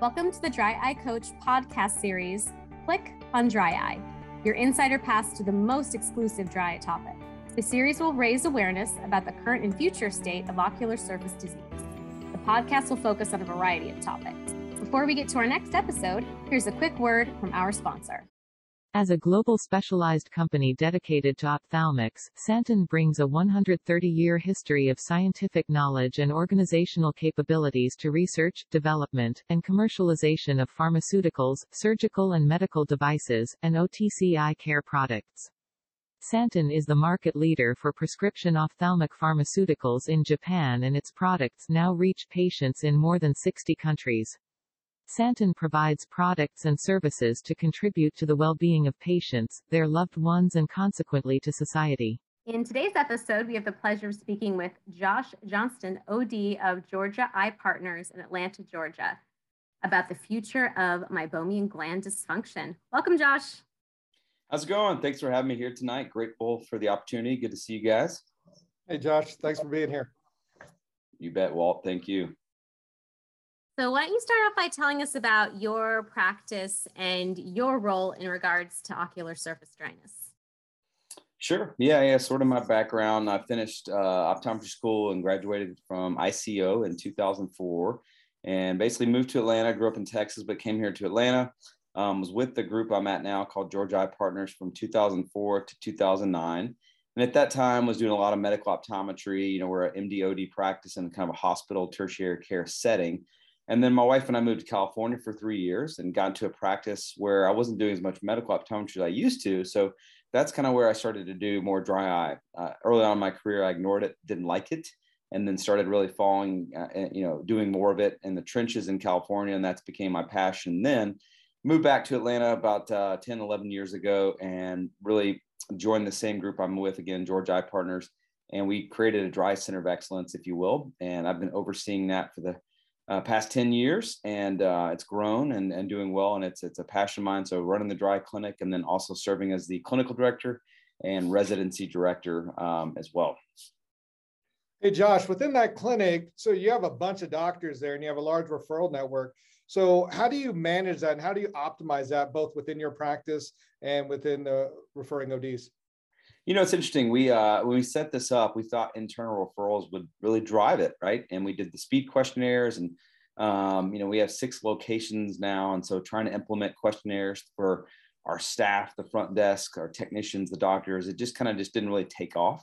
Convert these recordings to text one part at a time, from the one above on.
Welcome to the Dry Eye Coach podcast series, Click on Dry Eye, your insider pass to the most exclusive dry eye topic. The series will raise awareness about the current and future state of ocular surface disease. The podcast will focus on a variety of topics. Before we get to our next episode, here's a quick word from our sponsor. As a global specialized company dedicated to ophthalmics, Santen brings a 130-year history of scientific knowledge and organizational capabilities to research, development, and commercialization of pharmaceuticals, surgical and medical devices, and OTC eye care products. Santen is the market leader for prescription ophthalmic pharmaceuticals in Japan and its products now reach patients in more than 60 countries. Santen provides products and services to contribute to the well-being of patients, their loved ones and consequently to society. In today's episode, we have the pleasure of speaking with Josh Johnston, OD of Georgia Eye Partners in Atlanta, Georgia, about the future of meibomian gland dysfunction. Welcome, Josh. How's it going? Thanks for having me here tonight. Grateful for the opportunity. Good to see you guys. Hey, Josh. Thanks for being here. You bet, Walt. Thank you. So, why don't you start off by telling us about your practice and your role in regards to ocular surface dryness? Sure. Yeah, yeah. Sort of my background. I finished uh, optometry school and graduated from ICO in 2004, and basically moved to Atlanta. Grew up in Texas, but came here to Atlanta. Um, was with the group I'm at now called Georgia Eye Partners from 2004 to 2009. And at that time was doing a lot of medical optometry. You know, we're an MDOD practice in kind of a hospital tertiary care setting. And then my wife and I moved to California for three years and got into a practice where I wasn't doing as much medical optometry as I used to. So that's kind of where I started to do more dry eye. Uh, early on in my career, I ignored it, didn't like it, and then started really falling, uh, you know, doing more of it in the trenches in California. And that's became my passion. Then moved back to Atlanta about uh, 10, 11 years ago and really joined the same group I'm with again, Georgia Eye Partners. And we created a dry center of excellence, if you will. And I've been overseeing that for the uh, past 10 years and uh, it's grown and, and doing well and it's it's a passion of mine. So running the dry clinic and then also serving as the clinical director and residency director um, as well. Hey josh within that clinic so you have a bunch of doctors there and you have a large referral network. So how do you manage that and how do you optimize that both within your practice and within the referring ods you know, it's interesting. We uh, when we set this up, we thought internal referrals would really drive it, right? And we did the speed questionnaires, and um, you know, we have six locations now, and so trying to implement questionnaires for our staff, the front desk, our technicians, the doctors, it just kind of just didn't really take off.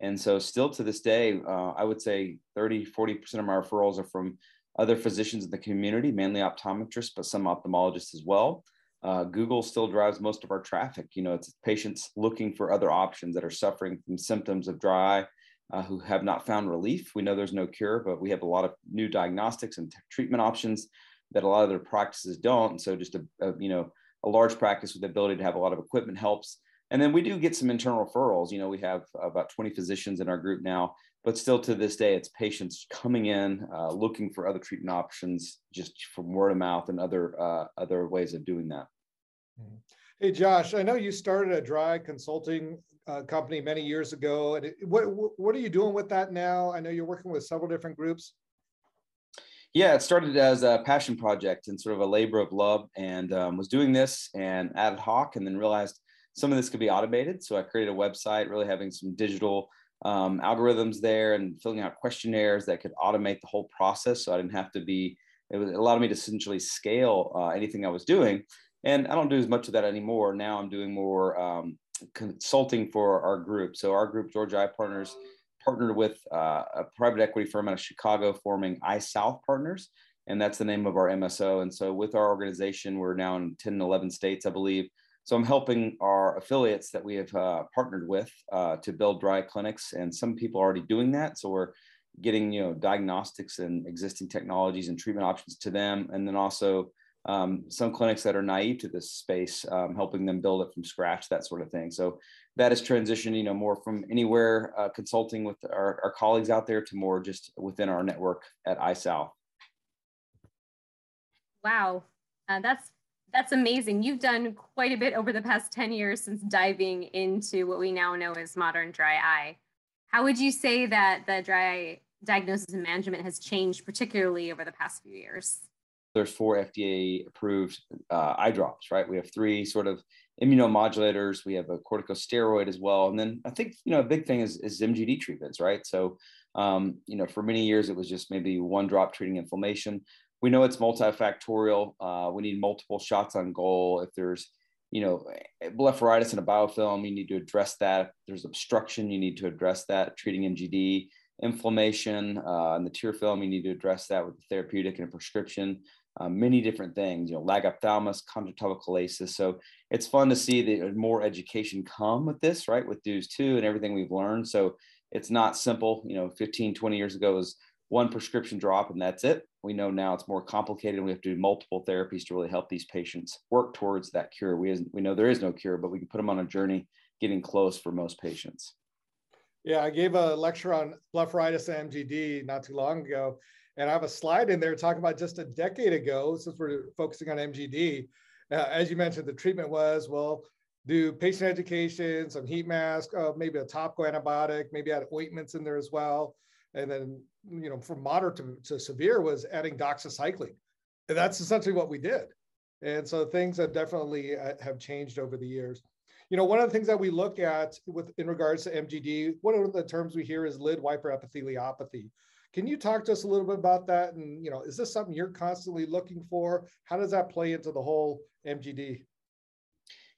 And so, still to this day, uh, I would say 30, 40% of my referrals are from other physicians in the community, mainly optometrists, but some ophthalmologists as well uh, Google still drives most of our traffic. You know, it's patients looking for other options that are suffering from symptoms of dry eye uh, who have not found relief. We know there's no cure, but we have a lot of new diagnostics and t- treatment options that a lot of their practices don't. so just a, a, you know a large practice with the ability to have a lot of equipment helps. And then we do get some internal referrals. You know, we have about 20 physicians in our group now, but still to this day, it's patients coming in uh, looking for other treatment options just from word of mouth and other uh, other ways of doing that. Mm-hmm. Hey, Josh, I know you started a dry consulting uh, company many years ago. And what, what are you doing with that now? I know you're working with several different groups. Yeah, it started as a passion project and sort of a labor of love, and um, was doing this and ad hoc, and then realized some of this could be automated. So I created a website, really having some digital um, algorithms there and filling out questionnaires that could automate the whole process. So I didn't have to be. It, was, it allowed me to essentially scale uh, anything I was doing and I don't do as much of that anymore. Now I'm doing more um, consulting for our group. So our group, Georgia Eye Partners, partnered with uh, a private equity firm out of Chicago, forming EyeSouth Partners, and that's the name of our MSO. And so with our organization, we're now in 10, and 11 states, I believe. So I'm helping our affiliates that we have uh, partnered with uh, to build dry clinics, and some people are already doing that. So we're getting you know diagnostics and existing technologies and treatment options to them, and then also um, some clinics that are naive to this space, um, helping them build it from scratch, that sort of thing. So that has transitioned, you know, more from anywhere uh, consulting with our, our, colleagues out there to more just within our network at EyeSouth. Wow, uh, that's that's amazing. You've done quite a bit over the past 10 years since diving into what we now know as modern dry eye. How would you say that the dry eye diagnosis and management has changed, particularly over the past few years? There's four FDA approved uh, eye drops, right? We have three sort of immunomodulators. We have a corticosteroid as well. And then I think, you know, a big thing is, is MGD treatments, right? So, um, you know, for many years, it was just maybe one drop treating inflammation. We know it's multifactorial. Uh, we need multiple shots on goal. If there's, you know, blepharitis and a biofilm, you need to address that. If there's obstruction, you need to address that, treating MGD. Inflammation uh, in the tear film, you need to address that with the therapeutic and a prescription uh, many different things, you know, lag ophthalmos, conjunctival. So it's fun to see that more education come with this, right? With DEWS two and everything we've learned. So it's not simple, you know, 15, 20 years ago was one prescription drop and that's it. We know now it's more complicated we have to do multiple therapies to really help these patients work towards that cure. We, we know there is no cure, but we can put them on a journey getting close for most patients. Yeah, I gave a lecture on blepharitis and MGD not too long ago, and I have a slide in there talking about just a decade ago, since we're focusing on MGD. Uh, as you mentioned, the treatment was well, do patient education, some heat mask, uh, maybe a topical antibiotic, maybe add ointments in there as well. And then, you know, from moderate to, to severe was adding doxycycline. And that's essentially what we did. And so things have definitely uh, have changed over the years. You know, one of the things that we look at with in regards to MGD, one of the terms we hear is lid wiper epitheliopathy. Can you talk to us a little bit about that? And you know, is this something you're constantly looking for? How does that play into the whole MGD?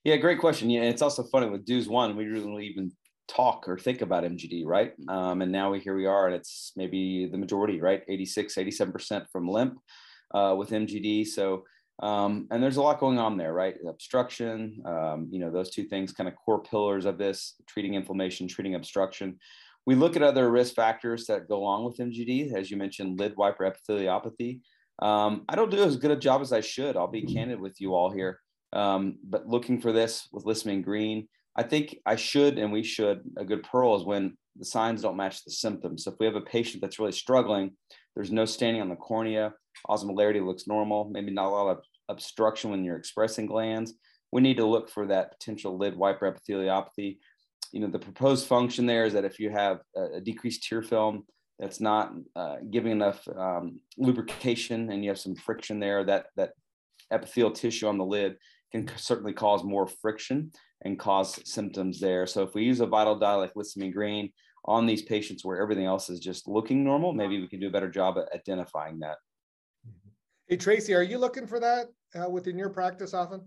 Yeah, great question. Yeah, it's also funny with DEWS one, we didn't really even talk or think about MGD, right? Um, and now we here we are, and it's maybe the majority, right? 86, 87% from Lemp uh, with MGD. So, um, and there's a lot going on there, right? Obstruction, um, you know, those two things kind of core pillars of this treating inflammation, treating obstruction. We look at other risk factors that go along with MGD, as you mentioned, lid wiper epitheliopathy. Um, I don't do as good a job as I should. I'll be mm-hmm. candid with you all here. Um, but looking for this with Lissamine green, I think I should and we should. A good pearl is when the signs don't match the symptoms. So if we have a patient that's really struggling, there's no staining on the cornea, osmolarity looks normal, maybe not a lot of obstruction when you're expressing glands. We need to look for that potential lid wiper epitheliopathy you know, the proposed function there is that if you have a, decreased tear film that's not uh, giving enough um, lubrication and you have some friction there, that, that epithelial tissue on the lid can certainly cause more friction and cause symptoms there. So if we use a vital dye like Lissamine green on these patients where everything else is just looking normal, maybe we can do a better job at identifying that. Hey, Tracy, are you looking for that uh, within your practice often?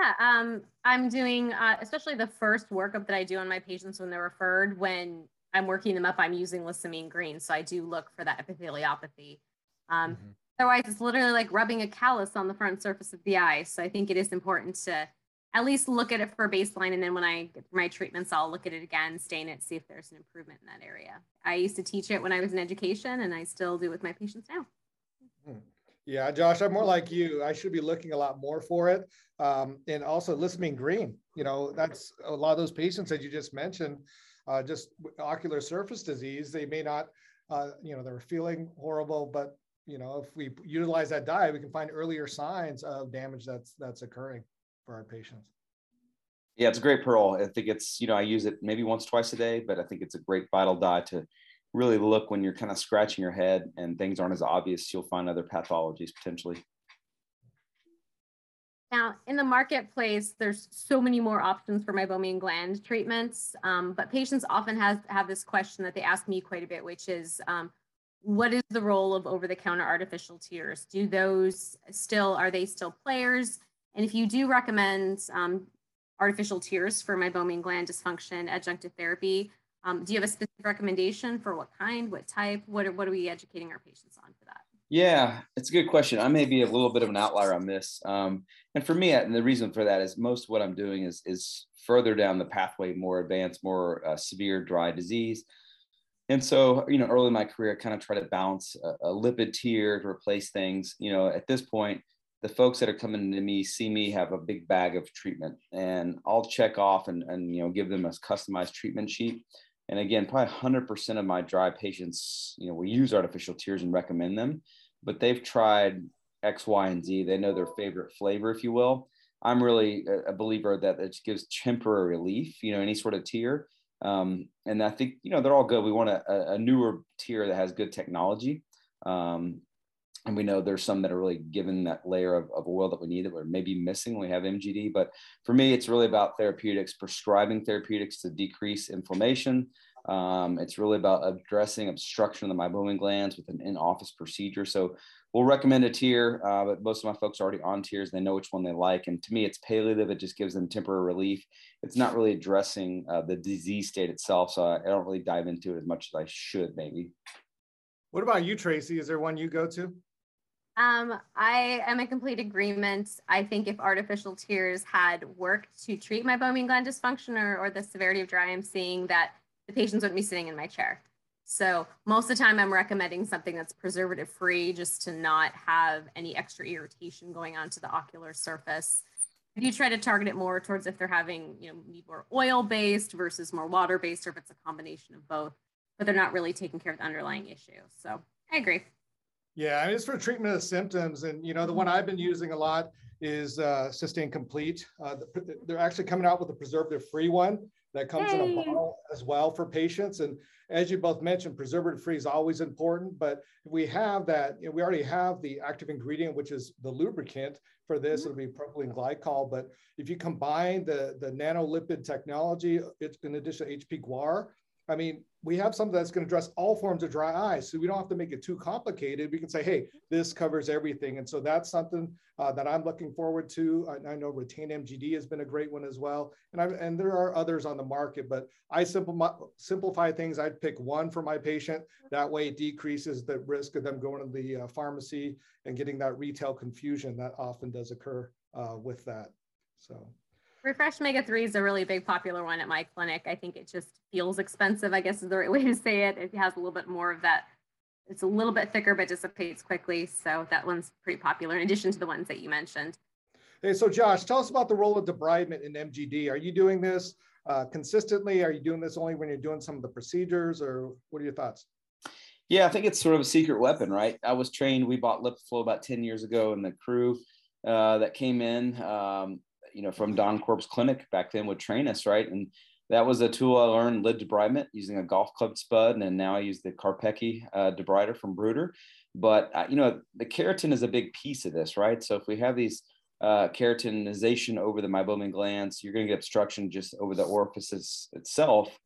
Yeah, um, I'm doing, uh, especially the first workup that I do on my patients when they're referred, when I'm working them up, I'm using Lissamine green. So I do look for that epitheliopathy. Um, mm-hmm. Otherwise, it's literally like rubbing a callus on the front surface of the eye. So I think it is important to at least look at it for baseline. And then when I get my treatments, I'll look at it again, stain it, see if there's an improvement in that area. I used to teach it when I was in education, and I still do with my patients now. Mm-hmm. Yeah, Josh, I'm more like you. I should be looking a lot more for it. Um, and also Lissamine green, you know, that's a lot of those patients that you just mentioned, uh, just ocular surface disease, they may not, uh, you know, they're feeling horrible, but you know, if we utilize that dye, we can find earlier signs of damage that's that's occurring for our patients. Yeah, it's a great pearl. I think it's, you know, I use it maybe once, twice a day, but I think it's a great vital dye to really look when you're kind of scratching your head and things aren't as obvious, you'll find other pathologies potentially. Now, in the marketplace, there's so many more options for meibomian gland treatments, um, but patients often has, have this question that they ask me quite a bit, which is, um, what is the role of over-the-counter artificial tears? Do those still, are they still players? And if you do recommend um, artificial tears for meibomian gland dysfunction adjunctive therapy, um, do you have a specific recommendation for what kind, what type? What are, what are we educating our patients on for that? Yeah, it's a good question. I may be a little bit of an outlier on this. Um, and for me, and the reason for that is most of what I'm doing is, is further down the pathway, more advanced, more uh, severe dry disease. And so, you know, early in my career, I kind of try to balance a, a lipid tear to replace things. You know, at this point, the folks that are coming to me see me have a big bag of treatment and I'll check off and, and you know, give them a customized treatment sheet and again, probably 100% of my dry patients, you know, we use artificial tears and recommend them, but they've tried X, Y, and Z. They know their favorite flavor, if you will. I'm really a believer that it gives temporary relief, you know, any sort of tear. Um, and I think, you know, they're all good. We want a, a newer tear that has good technology. Um, and we know there's some that are really given that layer of, of oil that we need that we're maybe missing we have MGD. But for me, it's really about therapeutics, prescribing therapeutics to decrease inflammation. Um, it's really about addressing obstruction of the meibomian glands with an in-office procedure. So we'll recommend a TEER, uh, but most of my folks are already on TEERs. They know which one they like. And to me, it's palliative. It just gives them temporary relief. It's not really addressing uh, the disease state itself. So I, I don't really dive into it as much as I should, maybe. What about you, Tracy? Is there one you go to? Um, I am in complete agreement. I think if artificial tears had worked to treat my meibomian gland dysfunction or, or the severity of dry I'm seeing, that the patients wouldn't be sitting in my chair. So most of the time I'm recommending something that's preservative free just to not have any extra irritation going on to the ocular surface. If you try to target it more towards if they're having, you know, need more oil based versus more water based, or if it's a combination of both, but they're not really taking care of the underlying issue. So I agree. Yeah, I mean, it's for treatment of symptoms. And, you know, the one I've been using a lot is uh, Systane Complete. Uh, they're actually coming out with a preservative free one that comes Yay. in a bottle as well for patients. And as you both mentioned, preservative free is always important, but we have that, you know, we already have the active ingredient, which is the lubricant for this, mm-hmm. it'll be propylene glycol. But if you combine the, the nanolipid technology, it's in addition to HP Guar, I mean, we have something that's going to address all forms of dry eye. So we don't have to make it too complicated. We can say, hey, this covers everything. And so that's something uh, that I'm looking forward to. I, I, know Retain MGD has been a great one as well. And, I, and there are others on the market, but I simplify, simplify things. I'd pick one for my patient. That way it decreases the risk of them going to the uh, pharmacy and getting that retail confusion that often does occur uh, with that. So. Refresh Omega 3 is a really big popular one at my clinic. I think it just feels expensive, I guess is the right way to say it. It has a little bit more of that. It's a little bit thicker, but dissipates quickly. So that one's pretty popular in addition to the ones that you mentioned. Hey, so Josh, tell us about the role of debridement in MGD. Are you doing this uh, consistently? Are you doing this only when you're doing some of the procedures or what are your thoughts? Yeah, I think it's sort of a secret weapon, right? I was trained, we bought LipiFlow about 10 years ago and the crew uh, that came in, um, you know, from Don Korb's clinic back then would train us, right? And that was a tool I learned lid debridement using a golf club spud. And now I use the Karpecki uh, debrider from Brüder. But, uh, you know, the keratin is a big piece of this, right? So if we have these uh, keratinization over the meibomian glands, you're going to get obstruction just over the orifices itself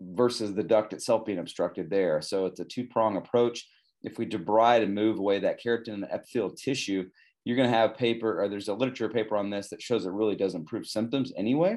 versus the duct itself being obstructed there. So it's a two prong approach. If we debride and move away that keratin and epithelial tissue, you're going to have paper or there's a literature paper on this that shows it really does improve symptoms anyway.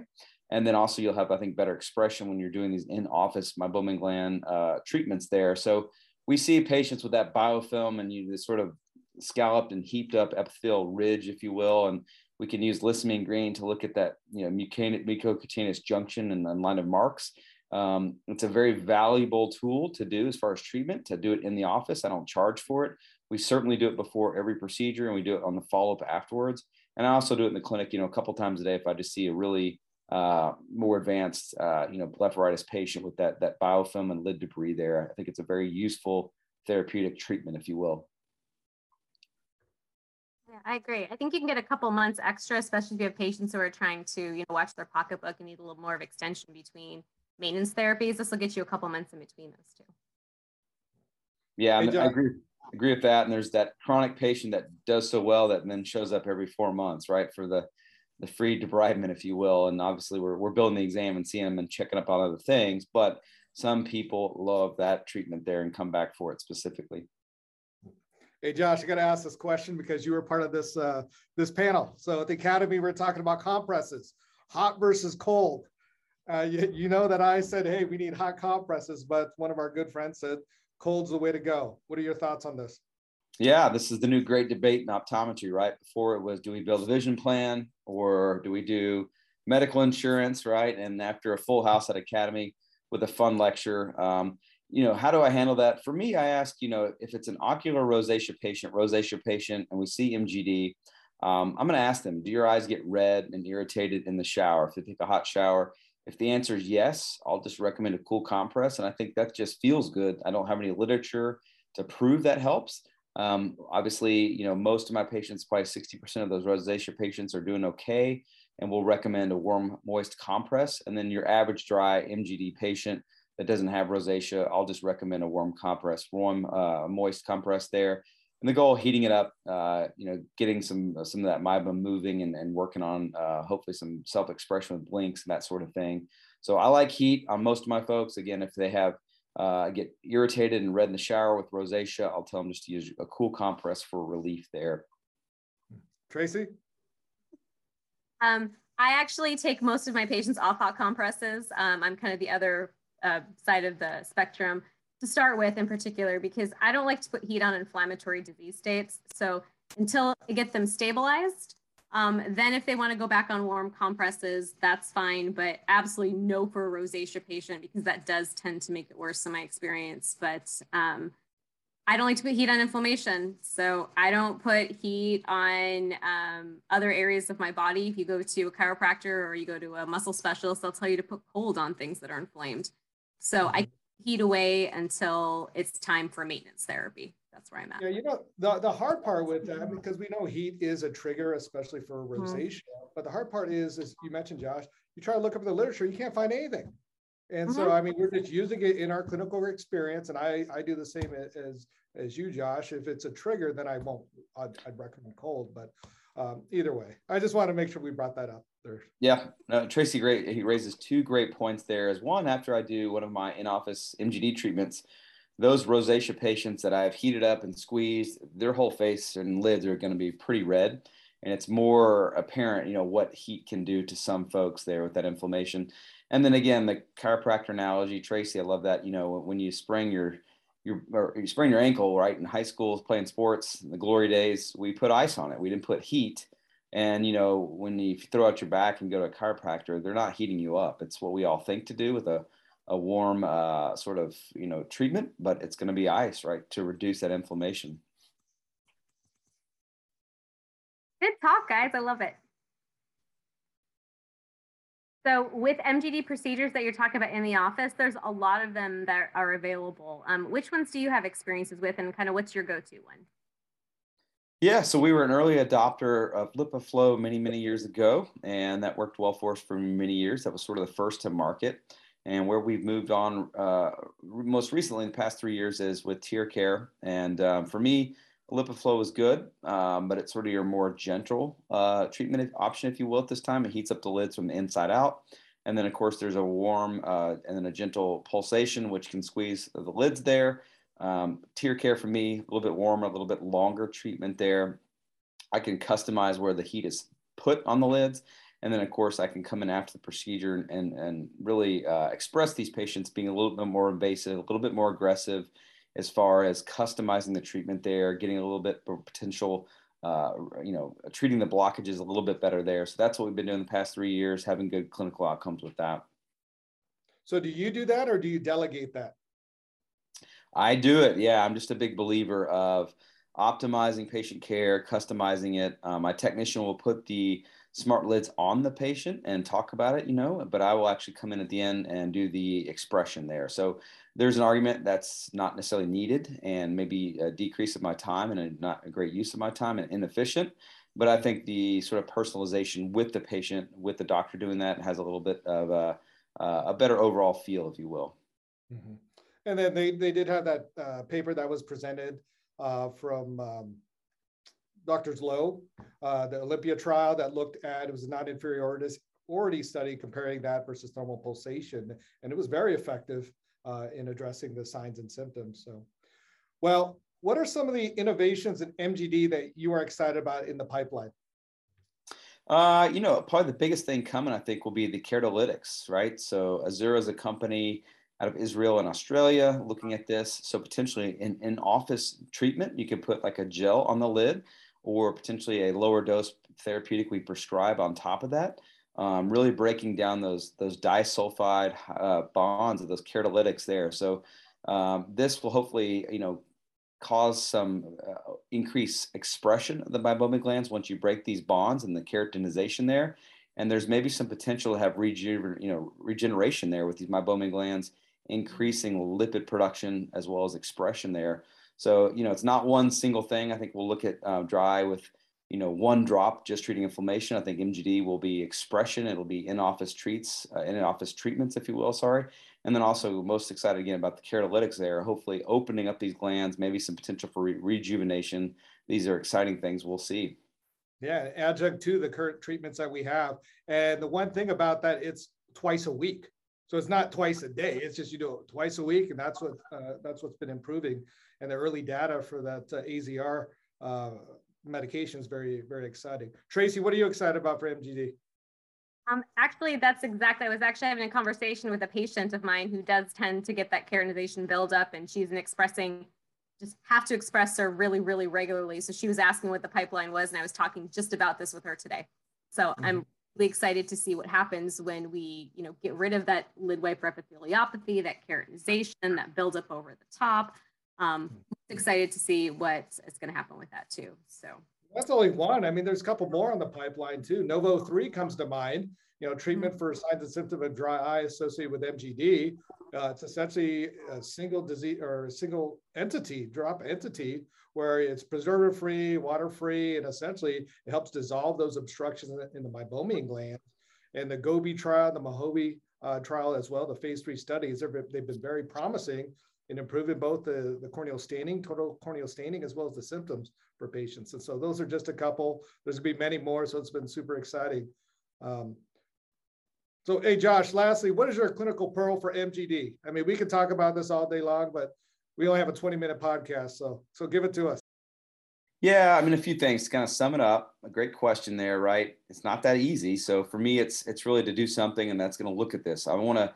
And then also you'll have, I think, better expression when you're doing these in-office meibomian gland uh, treatments there. So we see patients with that biofilm and you this sort of scalloped and heaped up epithelial ridge, if you will, and we can use lissamine green to look at that, you know, mucocutaneous junction and, and line of Marx. Um, it's a very valuable tool to do as far as treatment, to do it in the office. I don't charge for it, we certainly do it before every procedure and we do it on the follow up afterwards. And I also do it in the clinic, you know, a couple times a day if I just see a really uh, more advanced, uh, you know, blepharitis patient with that, that biofilm and lid debris there. I think it's a very useful therapeutic treatment, if you will. Yeah, I agree. I think you can get a couple months extra, especially if you have patients who are trying to, you know, watch their pocketbook and need a little more of extension between maintenance therapies. This will get you a couple months in between those two. Yeah, hey, I agree agree with that. And there's that chronic patient that does so well that then shows up every four months, right? For the the free debridement, if you will. And obviously we're we're building the exam and seeing them and checking up on other things. But some people love that treatment there and come back for it specifically. Hey Josh, I got to ask this question because you were part of this uh, this panel. So at the academy, we are talking about compresses, hot versus cold. Uh, you, you know that I said, hey, we need hot compresses, but one of our good friends said cold's the way to go. What are your thoughts on this? Yeah, this is the new great debate in optometry, right? Before it was do we build a vision plan or do we do medical insurance, right? And after a full house at Academy with a fun lecture, um, you know, how do I handle that? For me, I ask, you know, if it's an ocular rosacea patient, rosacea patient, and we see MGD, um, I'm going to ask them, do your eyes get red and irritated in the shower if they take a hot shower? If the answer is yes, I'll just recommend a cool compress. And I think that just feels good. I don't have any literature to prove that helps. Um, obviously, you know, most of my patients, probably 60% of those rosacea patients are doing okay. And we'll recommend a warm, moist compress. And then your average dry MGD patient that doesn't have rosacea, I'll just recommend a warm compress, warm, uh, moist compress there. And the goal heating it up, uh, you know, getting some some of that meibum moving and, and working on uh, hopefully some self expression with blinks and that sort of thing. So I like heat on most of my folks. Again, if they have uh, get irritated and red in the shower with rosacea, I'll tell them just to use a cool compress for relief there. Tracy? Um, I actually take most of my patients off hot compresses. Um, I'm kind of the other uh, side of the spectrum to start with in particular, because I don't like to put heat on inflammatory disease states. So until I get them stabilized, um, then if they want to go back on warm compresses, that's fine, but absolutely no for a rosacea patient because that does tend to make it worse in my experience. But um, I don't like to put heat on inflammation. So I don't put heat on um, other areas of my body. If you go to a chiropractor or you go to a muscle specialist, they'll tell you to put cold on things that are inflamed. So I mm-hmm. Heat away until it's time for maintenance therapy. That's where I'm at. Yeah, you know, the, the hard part with that, because we know heat is a trigger, especially for mm-hmm. rosacea. Mm-hmm. But the hard part is, as you mentioned, Josh, you try to look up the literature, you can't find anything. And mm-hmm. so, I mean, we're just using it in our clinical experience, and I I do the same as as you, Josh. If it's a trigger, then I won't. I'd, I'd recommend cold, but um, either way, I just want to make sure we brought that up there. Yeah, no, Tracy, great. He raises two great points there. As one, after I do one of my in-office MGD treatments, those rosacea patients that I've heated up and squeezed, their whole face and lids are going to be pretty red. And it's more apparent, you know, what heat can do to some folks there with that inflammation. And then again, the chiropractor analogy, Tracy, I love that. You know, when you sprain your your or you sprain your ankle, right? In high school, playing sports, the glory days, we put ice on it. We didn't put heat. And you know, when you throw out your back and go to a chiropractor, they're not heating you up. It's what we all think to do with a a warm uh, sort of you know treatment, but it's going to be ice, right, to reduce that inflammation. Good talk, guys. I love it. So with MGD procedures that you're talking about in the office, there's a lot of them that are available. Um, which ones do you have experiences with and kind of what's your go-to one? Yeah, so we were an early adopter of LipiFlow many, many years ago, and that worked well for us for many years. That was sort of the first to market. And where we've moved on uh, most recently in the past three years is with TearCare. And um, for me, LipiFlow is good, um, but it's sort of your more gentle uh, treatment option, if you will, at this time. It heats up the lids from the inside out. And then, of course, there's a warm uh, and then a gentle pulsation, which can squeeze the lids there. Um, tear care for me, a little bit warmer, a little bit longer treatment there. I can customize where the heat is put on the lids. And then, of course, I can come in after the procedure and, and really uh, express these patients being a little bit more invasive, a little bit more aggressive, as far as customizing the treatment there, getting a little bit potential, uh, you know, treating the blockages a little bit better there. So that's what we've been doing the past three years, having good clinical outcomes with that. So do you do that or do you delegate that? I do it. Yeah, I'm just a big believer of optimizing patient care, customizing it. Um, my technician will put the smart lids on the patient and talk about it, you know, but I will actually come in at the end and do the expression there. So there's an argument that's not necessarily needed and maybe a decrease of my time and a, not a great use of my time and inefficient. But I think the sort of personalization with the patient, with the doctor doing that, has a little bit of a, a better overall feel, if you will. Mm-hmm. And then they, they did have that uh, paper that was presented uh, from um, Doctors Lowe, uh, the Olympia trial that looked at it was a non-inferiority study comparing that versus normal pulsation, and it was very effective uh, in addressing the signs and symptoms. So, well, what are some of the innovations in MGD that you are excited about in the pipeline? Uh, you know, probably the biggest thing coming, I think, will be the keratolytics, right? So Azura is a company out of Israel and Australia looking at this. So potentially in, in office treatment, you can put like a gel on the lid or potentially a lower dose therapeutic we prescribe on top of that um, really breaking down those those disulfide uh, bonds of those keratolytics there. So um, this will hopefully you know cause some uh, increased expression of the meibomian glands once you break these bonds and the keratinization there. And there's maybe some potential to have regener- you know regeneration there with these meibomian glands, increasing lipid production as well as expression there. So you know it's not one single thing. I think we'll look at uh, dry with you know, one drop just treating inflammation. I think MGD will be expression. It'll be in-office treats, uh, in-office treatments, if you will. Sorry, and then also most excited again about the keratolytics there. Hopefully, opening up these glands, maybe some potential for re- rejuvenation. These are exciting things. We'll see. Yeah, adjunct to the current treatments that we have. And the one thing about that, it's twice a week. So it's not twice a day. It's just you do it twice a week, and that's what uh, that's what's been improving. And the early data for that uh, AZR uh, medication is very very exciting. Tracy, what are you excited about for MGD? Um, actually, that's exactly. I was actually having a conversation with a patient of mine who does tend to get that keratinization buildup, and she's an expressing, just have to express her really, really regularly. So she was asking what the pipeline was, and I was talking just about this with her today. So mm-hmm. I'm really excited to see what happens when we, you know, get rid of that lid wiper epitheliopathy, that keratinization, that buildup over the top. Um, excited to see what is going to happen with that too. So that's only one. I mean, there's a couple more on the pipeline too. NOV03 comes to mind. You know, treatment mm-hmm. for signs and symptoms of dry eye associated with MGD. Uh, it's essentially a single disease or a single entity, drop entity, where it's preservative free, water free, and essentially it helps dissolve those obstructions in the, in the meibomian glands. And the Gobi trial, the Mojave uh, trial as well, the phase three studies, they've been very promising in improving both the, the corneal staining, total corneal staining, as well as the symptoms for patients. And so those are just a couple. There's gonna be many more, so it's been super exciting. Um, so, hey, Josh, lastly, what is your clinical pearl for MGD? I mean, we could talk about this all day long, but we only have a 20 minute podcast. So, so give it to us. Yeah, I mean, a few things to kind of sum it up. A great question there, right? It's not that easy. So for me, it's it's really to do something, and that's going to look at this. I want to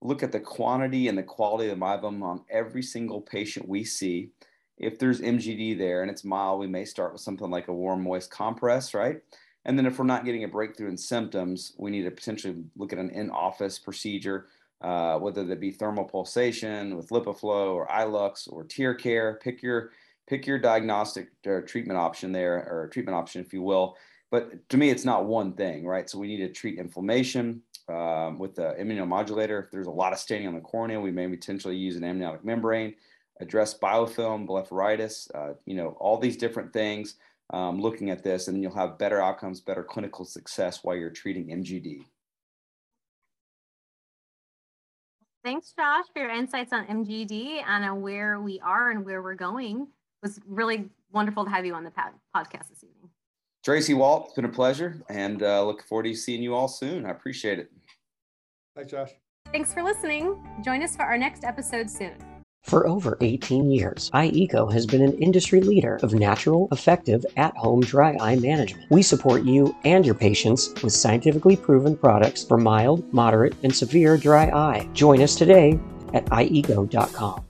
look at the quantity and the quality of the meibomian on every single patient we see. If there's MGD there and it's mild, we may start with something like a warm, moist compress, right? And then if we're not getting a breakthrough in symptoms, we need to potentially look at an in-office procedure, uh, whether that be thermal pulsation with LipiFlow or iLux or TearCare. Pick your pick your diagnostic or treatment option there, or treatment option, if you will. But to me, it's not one thing, right? So we need to treat inflammation um, with the immunomodulator. If there's a lot of staining on the cornea, we may potentially use an amniotic membrane, address biofilm, blepharitis, uh, you know, all these different things. Um, looking at this, and then you'll have better outcomes, better clinical success while you're treating MGD. Thanks, Josh, for your insights on MGD and where we are and where we're going. It was really wonderful to have you on the podcast this evening. Tracy Walt, it's been a pleasure and uh, looking forward to seeing you all soon. I appreciate it. Thanks, Josh. Thanks for listening. Join us for our next episode soon. For over 18 years, iEco has been an industry leader of natural, effective, at home dry eye management. We support you and your patients with scientifically proven products for mild, moderate, and severe dry eye. Join us today at iEco.com.